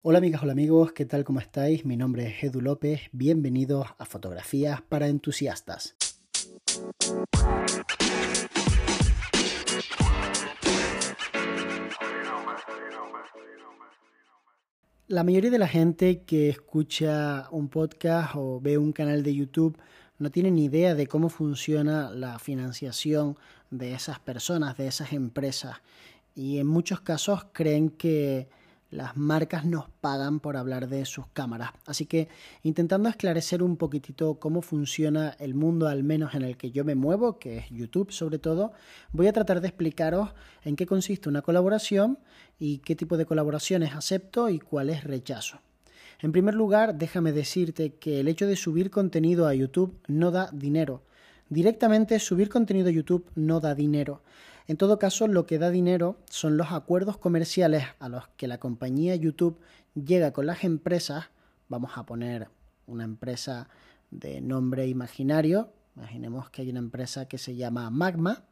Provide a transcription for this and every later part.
Hola amigas, hola amigos, ¿qué tal? ¿Cómo estáis? Mi nombre es Edu López, bienvenidos a Fotografías para Entusiastas. La mayoría de la gente que escucha un podcast o ve un canal de YouTube no tiene ni idea de cómo funciona la financiación de esas personas, de esas empresas. Y en muchos casos creen que las marcas nos pagan por hablar de sus cámaras. Así que intentando esclarecer un poquitito cómo funciona el mundo, al menos en el que yo me muevo, que es YouTube sobre todo, voy a tratar de explicaros en qué consiste una colaboración y qué tipo de colaboraciones acepto y cuáles rechazo. En primer lugar, déjame decirte que el hecho de subir contenido a YouTube no da dinero. Directamente subir contenido a YouTube no da dinero. En todo caso, lo que da dinero son los acuerdos comerciales a los que la compañía YouTube llega con las empresas. Vamos a poner una empresa de nombre imaginario. Imaginemos que hay una empresa que se llama Magma.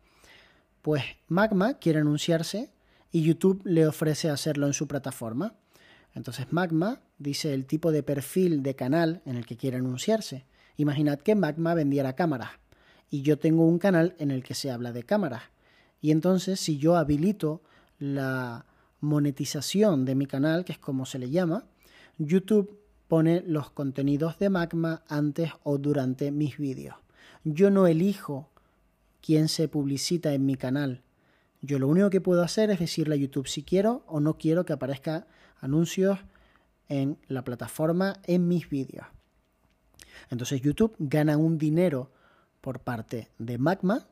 Pues Magma quiere anunciarse y YouTube le ofrece hacerlo en su plataforma. Entonces Magma dice el tipo de perfil de canal en el que quiere anunciarse. Imaginad que Magma vendiera cámaras y yo tengo un canal en el que se habla de cámaras. Y entonces si yo habilito la monetización de mi canal, que es como se le llama, YouTube pone los contenidos de Magma antes o durante mis vídeos. Yo no elijo quién se publicita en mi canal. Yo lo único que puedo hacer es decirle a YouTube si quiero o no quiero que aparezca anuncios en la plataforma en mis vídeos. Entonces YouTube gana un dinero por parte de Magma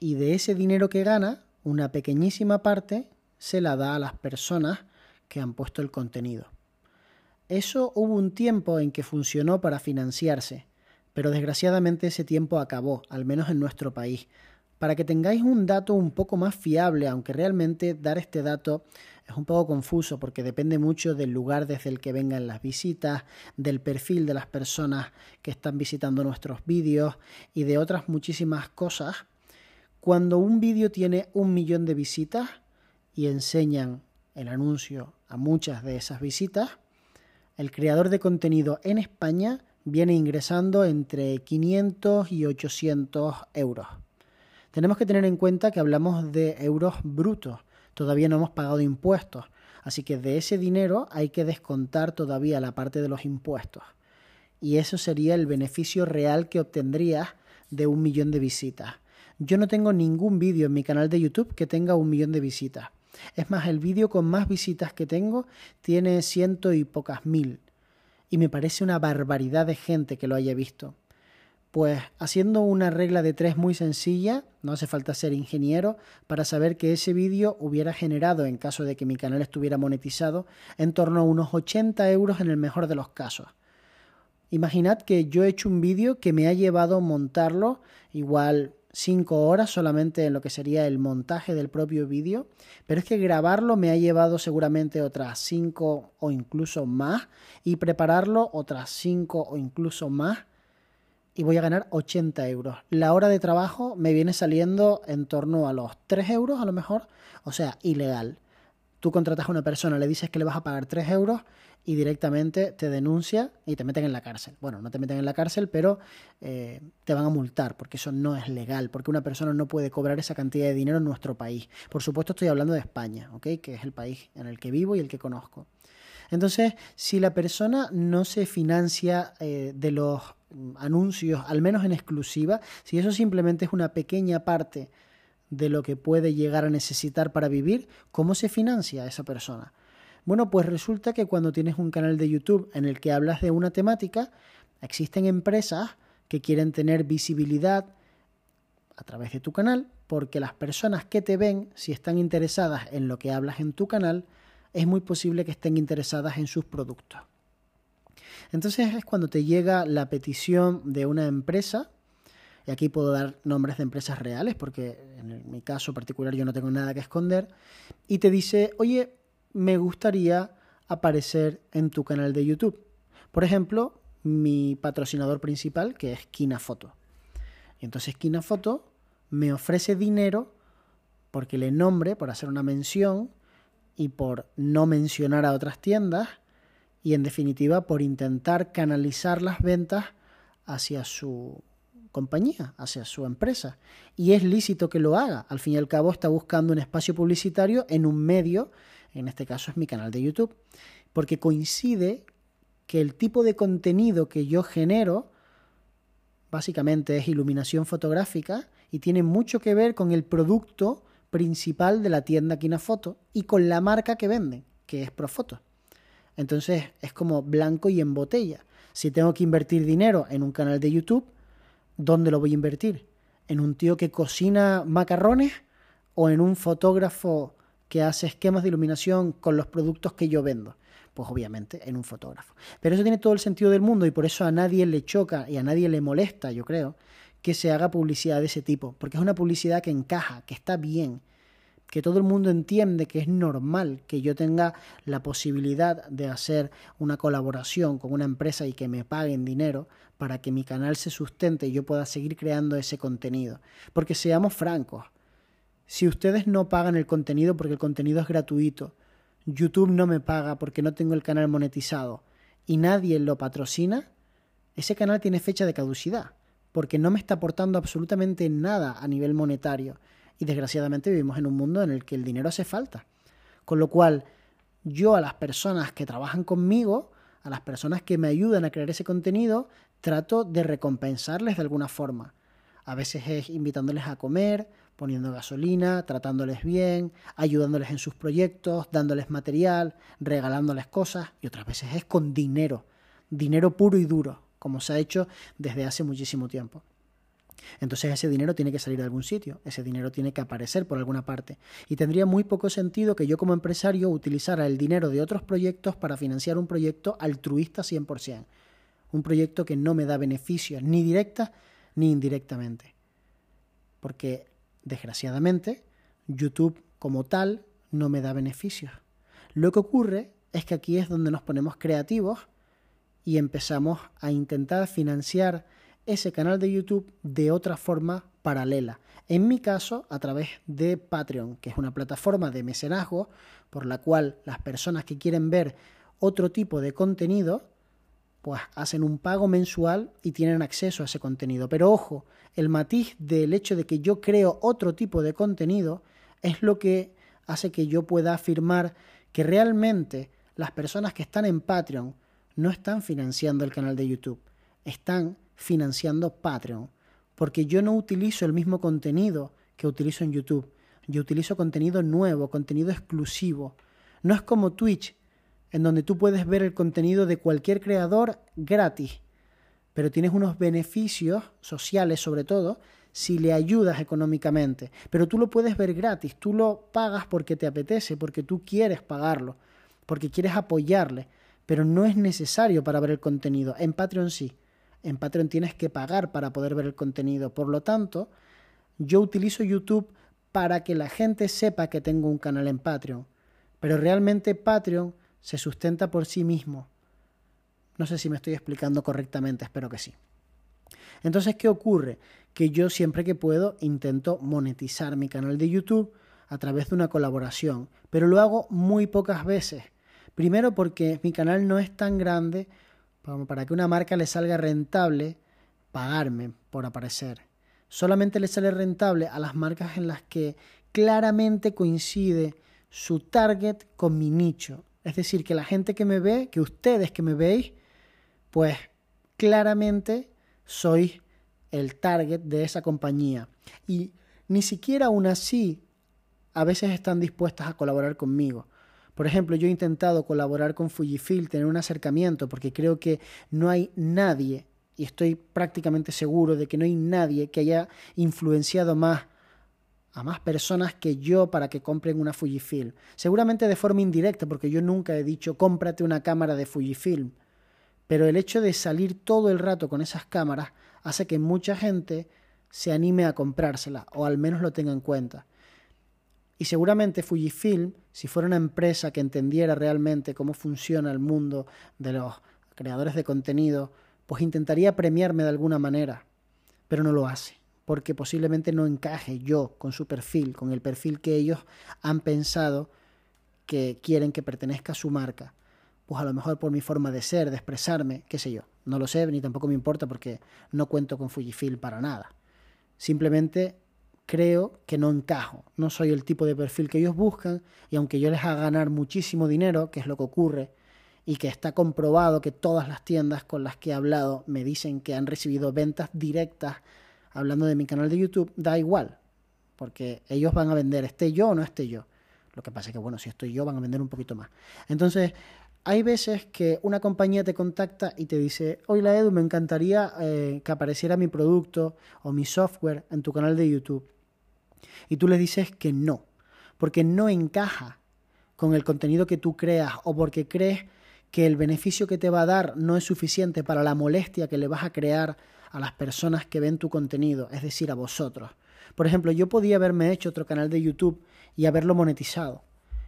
y de ese dinero que gana, una pequeñísima parte se la da a las personas que han puesto el contenido. Eso hubo un tiempo en que funcionó para financiarse, pero desgraciadamente ese tiempo acabó, al menos en nuestro país. Para que tengáis un dato un poco más fiable, aunque realmente dar este dato es un poco confuso porque depende mucho del lugar desde el que vengan las visitas, del perfil de las personas que están visitando nuestros vídeos y de otras muchísimas cosas, cuando un vídeo tiene un millón de visitas y enseñan el anuncio a muchas de esas visitas, el creador de contenido en España viene ingresando entre 500 y 800 euros. Tenemos que tener en cuenta que hablamos de euros brutos, todavía no hemos pagado impuestos, así que de ese dinero hay que descontar todavía la parte de los impuestos. Y eso sería el beneficio real que obtendrías de un millón de visitas. Yo no tengo ningún vídeo en mi canal de YouTube que tenga un millón de visitas. Es más, el vídeo con más visitas que tengo tiene ciento y pocas mil. Y me parece una barbaridad de gente que lo haya visto. Pues haciendo una regla de tres muy sencilla, no hace falta ser ingeniero para saber que ese vídeo hubiera generado, en caso de que mi canal estuviera monetizado, en torno a unos 80 euros en el mejor de los casos. Imaginad que yo he hecho un vídeo que me ha llevado a montarlo igual cinco horas solamente en lo que sería el montaje del propio vídeo, pero es que grabarlo me ha llevado seguramente otras cinco o incluso más y prepararlo otras cinco o incluso más y voy a ganar 80 euros. La hora de trabajo me viene saliendo en torno a los 3 euros a lo mejor, o sea, ilegal. Tú contratas a una persona, le dices que le vas a pagar 3 euros y directamente te denuncia y te meten en la cárcel. Bueno, no te meten en la cárcel, pero eh, te van a multar porque eso no es legal, porque una persona no puede cobrar esa cantidad de dinero en nuestro país. Por supuesto estoy hablando de España, ¿ok? Que es el país en el que vivo y el que conozco. Entonces, si la persona no se financia eh, de los anuncios, al menos en exclusiva, si eso simplemente es una pequeña parte de lo que puede llegar a necesitar para vivir, ¿cómo se financia esa persona? Bueno, pues resulta que cuando tienes un canal de YouTube en el que hablas de una temática, existen empresas que quieren tener visibilidad a través de tu canal, porque las personas que te ven, si están interesadas en lo que hablas en tu canal, es muy posible que estén interesadas en sus productos. Entonces es cuando te llega la petición de una empresa, y aquí puedo dar nombres de empresas reales, porque en mi caso particular yo no tengo nada que esconder, y te dice, oye, me gustaría aparecer en tu canal de YouTube. Por ejemplo, mi patrocinador principal, que es Kinafoto. Entonces Kinafoto me ofrece dinero porque le nombre, por hacer una mención y por no mencionar a otras tiendas, y en definitiva por intentar canalizar las ventas hacia su compañía, hacia su empresa. Y es lícito que lo haga. Al fin y al cabo está buscando un espacio publicitario en un medio, en este caso es mi canal de YouTube, porque coincide que el tipo de contenido que yo genero básicamente es iluminación fotográfica y tiene mucho que ver con el producto principal de la tienda Kinafoto y con la marca que venden, que es Profoto. Entonces es como blanco y en botella. Si tengo que invertir dinero en un canal de YouTube, ¿dónde lo voy a invertir? ¿En un tío que cocina macarrones o en un fotógrafo que hace esquemas de iluminación con los productos que yo vendo? Pues obviamente en un fotógrafo. Pero eso tiene todo el sentido del mundo y por eso a nadie le choca y a nadie le molesta, yo creo, que se haga publicidad de ese tipo, porque es una publicidad que encaja, que está bien, que todo el mundo entiende que es normal que yo tenga la posibilidad de hacer una colaboración con una empresa y que me paguen dinero para que mi canal se sustente y yo pueda seguir creando ese contenido. Porque seamos francos, si ustedes no pagan el contenido porque el contenido es gratuito, YouTube no me paga porque no tengo el canal monetizado y nadie lo patrocina, ese canal tiene fecha de caducidad, porque no me está aportando absolutamente nada a nivel monetario. Y desgraciadamente vivimos en un mundo en el que el dinero hace falta. Con lo cual, yo a las personas que trabajan conmigo, a las personas que me ayudan a crear ese contenido, trato de recompensarles de alguna forma. A veces es invitándoles a comer, poniendo gasolina, tratándoles bien, ayudándoles en sus proyectos, dándoles material, regalándoles cosas y otras veces es con dinero, dinero puro y duro, como se ha hecho desde hace muchísimo tiempo. Entonces ese dinero tiene que salir de algún sitio, ese dinero tiene que aparecer por alguna parte. Y tendría muy poco sentido que yo como empresario utilizara el dinero de otros proyectos para financiar un proyecto altruista 100%. Un proyecto que no me da beneficios ni directa ni indirectamente. Porque Desgraciadamente, YouTube como tal no me da beneficios. Lo que ocurre es que aquí es donde nos ponemos creativos y empezamos a intentar financiar ese canal de YouTube de otra forma paralela. En mi caso, a través de Patreon, que es una plataforma de mecenazgo por la cual las personas que quieren ver otro tipo de contenido pues hacen un pago mensual y tienen acceso a ese contenido. Pero ojo, el matiz del hecho de que yo creo otro tipo de contenido es lo que hace que yo pueda afirmar que realmente las personas que están en Patreon no están financiando el canal de YouTube, están financiando Patreon, porque yo no utilizo el mismo contenido que utilizo en YouTube, yo utilizo contenido nuevo, contenido exclusivo. No es como Twitch, en donde tú puedes ver el contenido de cualquier creador gratis, pero tienes unos beneficios sociales sobre todo si le ayudas económicamente, pero tú lo puedes ver gratis, tú lo pagas porque te apetece, porque tú quieres pagarlo, porque quieres apoyarle, pero no es necesario para ver el contenido. En Patreon sí, en Patreon tienes que pagar para poder ver el contenido, por lo tanto, yo utilizo YouTube para que la gente sepa que tengo un canal en Patreon, pero realmente Patreon se sustenta por sí mismo. No sé si me estoy explicando correctamente, espero que sí. Entonces, ¿qué ocurre? Que yo siempre que puedo intento monetizar mi canal de YouTube a través de una colaboración, pero lo hago muy pocas veces. Primero porque mi canal no es tan grande para que una marca le salga rentable pagarme por aparecer. Solamente le sale rentable a las marcas en las que claramente coincide su target con mi nicho. Es decir, que la gente que me ve, que ustedes que me veis, pues claramente sois el target de esa compañía. Y ni siquiera aún así a veces están dispuestas a colaborar conmigo. Por ejemplo, yo he intentado colaborar con Fujifilm, tener un acercamiento, porque creo que no hay nadie, y estoy prácticamente seguro de que no hay nadie que haya influenciado más a más personas que yo para que compren una Fujifilm. Seguramente de forma indirecta, porque yo nunca he dicho cómprate una cámara de Fujifilm. Pero el hecho de salir todo el rato con esas cámaras hace que mucha gente se anime a comprársela, o al menos lo tenga en cuenta. Y seguramente Fujifilm, si fuera una empresa que entendiera realmente cómo funciona el mundo de los creadores de contenido, pues intentaría premiarme de alguna manera, pero no lo hace porque posiblemente no encaje yo con su perfil, con el perfil que ellos han pensado que quieren que pertenezca a su marca. pues a lo mejor por mi forma de ser, de expresarme, qué sé yo. No lo sé, ni tampoco me importa porque no cuento con Fujifilm para nada. Simplemente creo que no encajo, no soy el tipo de perfil que ellos buscan y aunque yo les haga ganar muchísimo dinero, que es lo que ocurre, y que está comprobado que todas las tiendas con las que he hablado me dicen que han recibido ventas directas hablando de mi canal de YouTube, da igual, porque ellos van a vender, esté yo o no esté yo. Lo que pasa es que, bueno, si estoy yo, van a vender un poquito más. Entonces, hay veces que una compañía te contacta y te dice, la Edu, me encantaría eh, que apareciera mi producto o mi software en tu canal de YouTube. Y tú le dices que no, porque no encaja con el contenido que tú creas o porque crees que el beneficio que te va a dar no es suficiente para la molestia que le vas a crear a las personas que ven tu contenido, es decir, a vosotros. Por ejemplo, yo podía haberme hecho otro canal de YouTube y haberlo monetizado.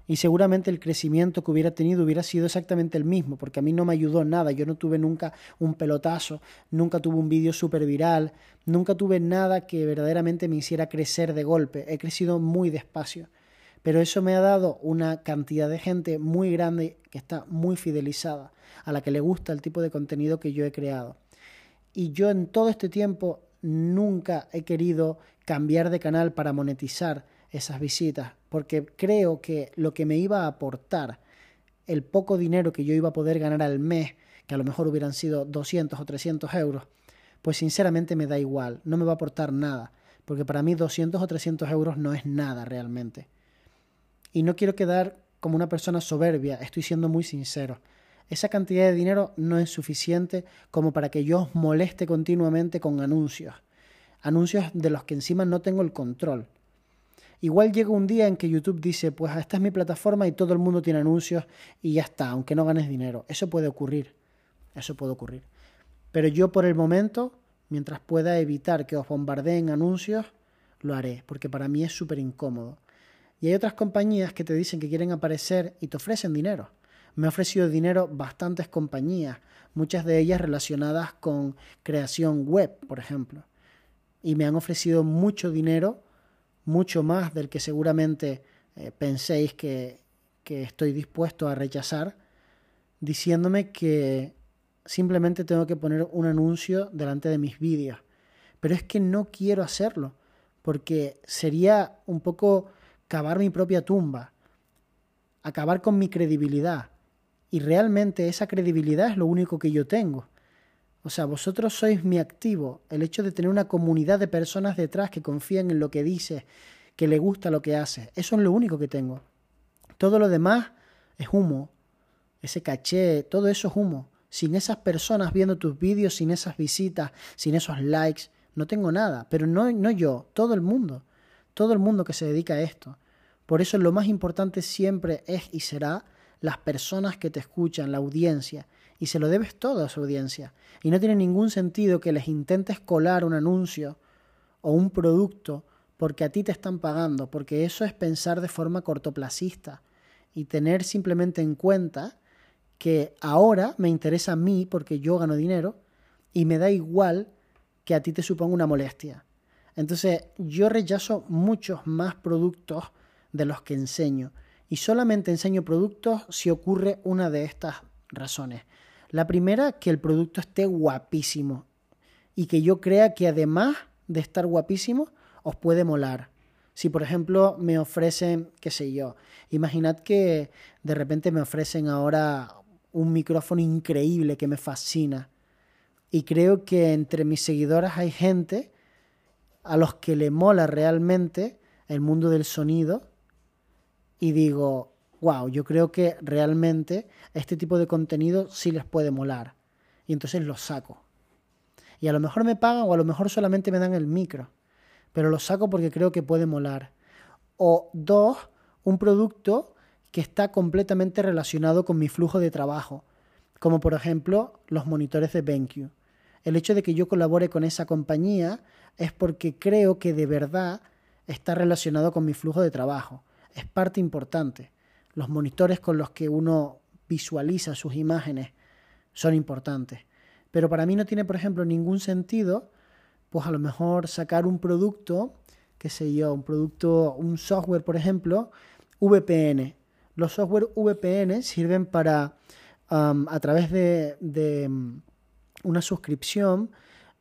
Y seguramente el crecimiento que hubiera tenido hubiera sido exactamente el mismo, porque a mí no me ayudó nada. Yo no tuve nunca un pelotazo, nunca tuve un vídeo súper viral, nunca tuve nada que verdaderamente me hiciera crecer de golpe. He crecido muy despacio pero eso me ha dado una cantidad de gente muy grande que está muy fidelizada, a la que le gusta el tipo de contenido que yo he creado. Y yo en todo este tiempo nunca he querido cambiar de canal para monetizar esas visitas, porque creo que lo que me iba a aportar, el poco dinero que yo iba a poder ganar al mes, que a lo mejor hubieran sido 200 o 300 euros, pues sinceramente me da igual, no me va a aportar nada, porque para mí 200 o 300 euros no es nada realmente. Y no quiero quedar como una persona soberbia, estoy siendo muy sincero. Esa cantidad de dinero no es suficiente como para que yo os moleste continuamente con anuncios. Anuncios de los que encima no tengo el control. Igual llega un día en que YouTube dice, pues esta es mi plataforma y todo el mundo tiene anuncios y ya está, aunque no ganes dinero. Eso puede ocurrir. Eso puede ocurrir. Pero yo por el momento, mientras pueda evitar que os bombardeen anuncios, lo haré, porque para mí es súper incómodo. Y hay otras compañías que te dicen que quieren aparecer y te ofrecen dinero. Me ha ofrecido dinero bastantes compañías, muchas de ellas relacionadas con creación web, por ejemplo. Y me han ofrecido mucho dinero, mucho más del que seguramente eh, penséis que, que estoy dispuesto a rechazar, diciéndome que simplemente tengo que poner un anuncio delante de mis vídeos. Pero es que no quiero hacerlo, porque sería un poco cavar mi propia tumba, acabar con mi credibilidad. Y realmente esa credibilidad es lo único que yo tengo. O sea, vosotros sois mi activo. El hecho de tener una comunidad de personas detrás que confían en lo que dices, que le gusta lo que haces. Eso es lo único que tengo. Todo lo demás es humo. Ese caché, todo eso es humo. Sin esas personas viendo tus vídeos, sin esas visitas, sin esos likes, no tengo nada. Pero no, no yo, todo el mundo todo el mundo que se dedica a esto. Por eso lo más importante siempre es y será las personas que te escuchan, la audiencia, y se lo debes todo a su audiencia. Y no tiene ningún sentido que les intentes colar un anuncio o un producto porque a ti te están pagando, porque eso es pensar de forma cortoplacista y tener simplemente en cuenta que ahora me interesa a mí porque yo gano dinero y me da igual que a ti te suponga una molestia. Entonces yo rechazo muchos más productos de los que enseño y solamente enseño productos si ocurre una de estas razones. La primera, que el producto esté guapísimo y que yo crea que además de estar guapísimo, os puede molar. Si por ejemplo me ofrecen, qué sé yo, imaginad que de repente me ofrecen ahora un micrófono increíble que me fascina. Y creo que entre mis seguidoras hay gente a los que le mola realmente el mundo del sonido y digo, wow, yo creo que realmente este tipo de contenido sí les puede molar. Y entonces los saco. Y a lo mejor me pagan o a lo mejor solamente me dan el micro. Pero los saco porque creo que puede molar. O dos, un producto que está completamente relacionado con mi flujo de trabajo. Como por ejemplo los monitores de BenQ. El hecho de que yo colabore con esa compañía es porque creo que de verdad está relacionado con mi flujo de trabajo. Es parte importante. Los monitores con los que uno visualiza sus imágenes son importantes. Pero para mí no tiene, por ejemplo, ningún sentido, pues a lo mejor sacar un producto, qué sé yo, un producto, un software, por ejemplo, VPN. Los software VPN sirven para a través de, mm, una suscripción,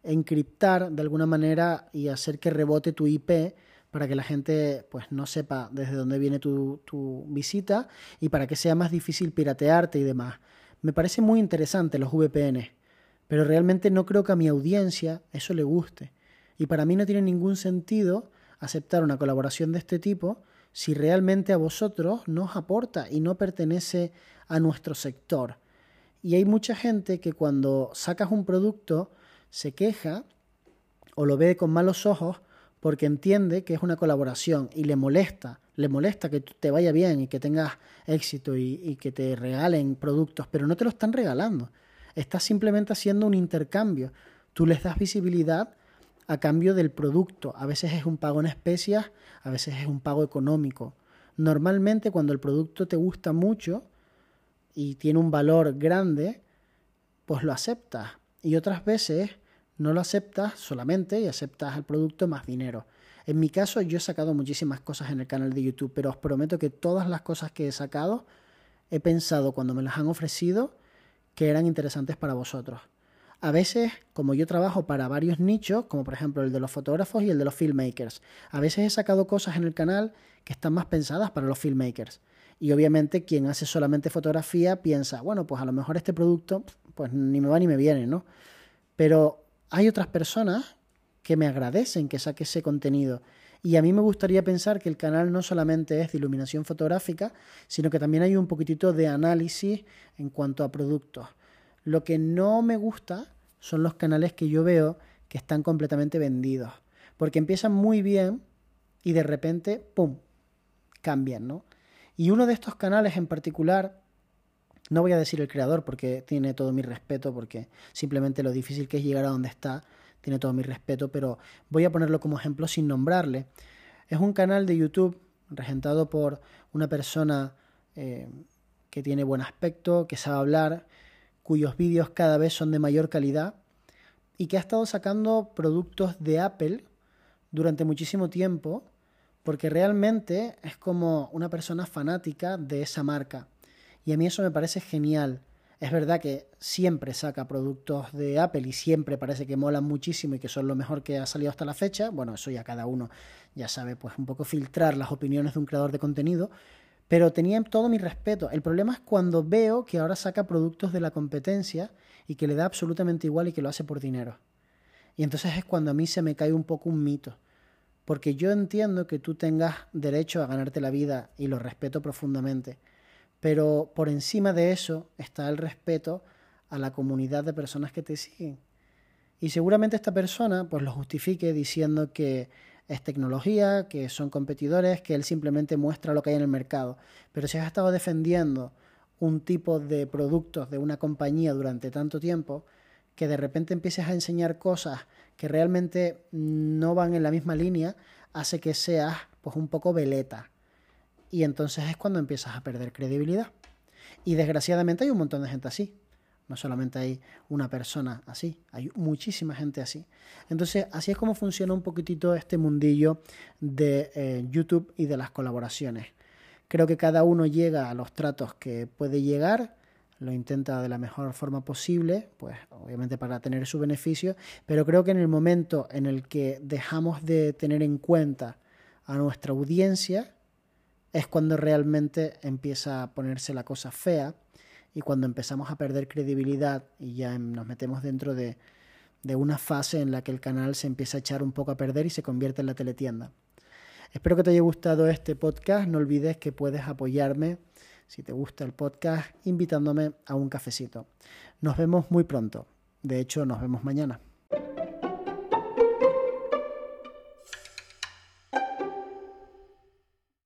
encriptar de alguna manera y hacer que rebote tu IP para que la gente pues no sepa desde dónde viene tu, tu, visita y para que sea más difícil piratearte y demás. Me parece muy interesante los VPN, pero realmente no creo que a mi audiencia eso le guste. Y para mí no tiene ningún sentido aceptar una colaboración de este tipo si realmente a vosotros nos aporta y no pertenece a nuestro sector. Y hay mucha gente que cuando sacas un producto se queja o lo ve con malos ojos porque entiende que es una colaboración y le molesta, le molesta que te vaya bien y que tengas éxito y, que te regalen productos, pero no te lo están regalando. Estás simplemente haciendo un intercambio. Tú les das visibilidad a cambio del producto. A veces es un pago en especias, a veces es un pago económico. Normalmente cuando el producto te gusta mucho y tiene un valor grande, pues lo aceptas. Y otras veces no lo aceptas solamente y aceptas el producto más dinero. En mi caso yo he sacado muchísimas cosas en el canal de YouTube, pero os prometo que todas las cosas que he sacado he pensado cuando me las han ofrecido que eran interesantes para vosotros. A veces, como yo trabajo para varios nichos, como por ejemplo el de los fotógrafos y el de los filmmakers, a veces he sacado cosas en el canal que están más pensadas para los filmmakers. Y obviamente quien hace solamente fotografía piensa, bueno, pues a lo mejor este producto pues ni me va ni me viene, ¿no? Pero hay otras personas que me agradecen que saque ese contenido. Y a mí me gustaría pensar que el canal no solamente es de iluminación fotográfica, sino que también hay un poquitito de análisis en cuanto a productos. Lo que no me gusta son los canales que yo veo que están completamente vendidos. Porque empiezan muy bien y de repente, ¡pum!, cambian, ¿no? Y uno de estos canales en particular, no voy a decir el creador porque tiene todo mi respeto, porque simplemente lo difícil que es llegar a donde está, tiene todo mi respeto, pero voy a ponerlo como ejemplo sin nombrarle. Es un canal de YouTube regentado por una persona eh, que tiene buen aspecto, que sabe hablar, cuyos vídeos cada vez son de mayor calidad y que ha estado sacando productos de Apple durante muchísimo tiempo porque realmente es como una persona fanática de esa marca. Y a mí eso me parece genial. Es verdad que siempre saca productos de Apple y siempre parece que molan muchísimo y que son lo mejor que ha salido hasta la fecha. Bueno, eso ya cada uno ya sabe, pues un poco filtrar las opiniones de un creador de contenido. Pero tenía todo mi respeto. El problema es cuando veo que ahora saca productos de la competencia y que le da absolutamente igual y que lo hace por dinero. Y entonces es cuando a mí se me cae un poco un mito. Porque yo entiendo que tú tengas derecho a ganarte la vida y lo respeto profundamente. Pero por encima de eso está el respeto a la comunidad de personas que te siguen. Y seguramente esta persona pues lo justifique diciendo que es tecnología, que son competidores, que él simplemente muestra lo que hay en el mercado. Pero si has estado defendiendo un tipo de productos de una compañía durante tanto tiempo, que de repente empieces a enseñar cosas que realmente no van en la misma línea, hace que seas pues un poco veleta. Y entonces es cuando empiezas a perder credibilidad. Y desgraciadamente hay un montón de gente así. No solamente hay una persona así, hay muchísima gente así. Entonces, así es como funciona un poquitito este mundillo de eh, YouTube y de las colaboraciones. Creo que cada uno llega a los tratos que puede llegar, lo intenta de la mejor forma posible, pues obviamente para tener su beneficio, pero creo que en el momento en el que dejamos de tener en cuenta a nuestra audiencia, es cuando realmente empieza a ponerse la cosa fea y cuando empezamos a perder credibilidad y ya nos metemos dentro de, de una fase en la que el canal se empieza a echar un poco a perder y se convierte en la teletienda. Espero que te haya gustado este podcast. No olvides que puedes apoyarme si te gusta el podcast invitándome a un cafecito. Nos vemos muy pronto. De hecho, nos vemos mañana.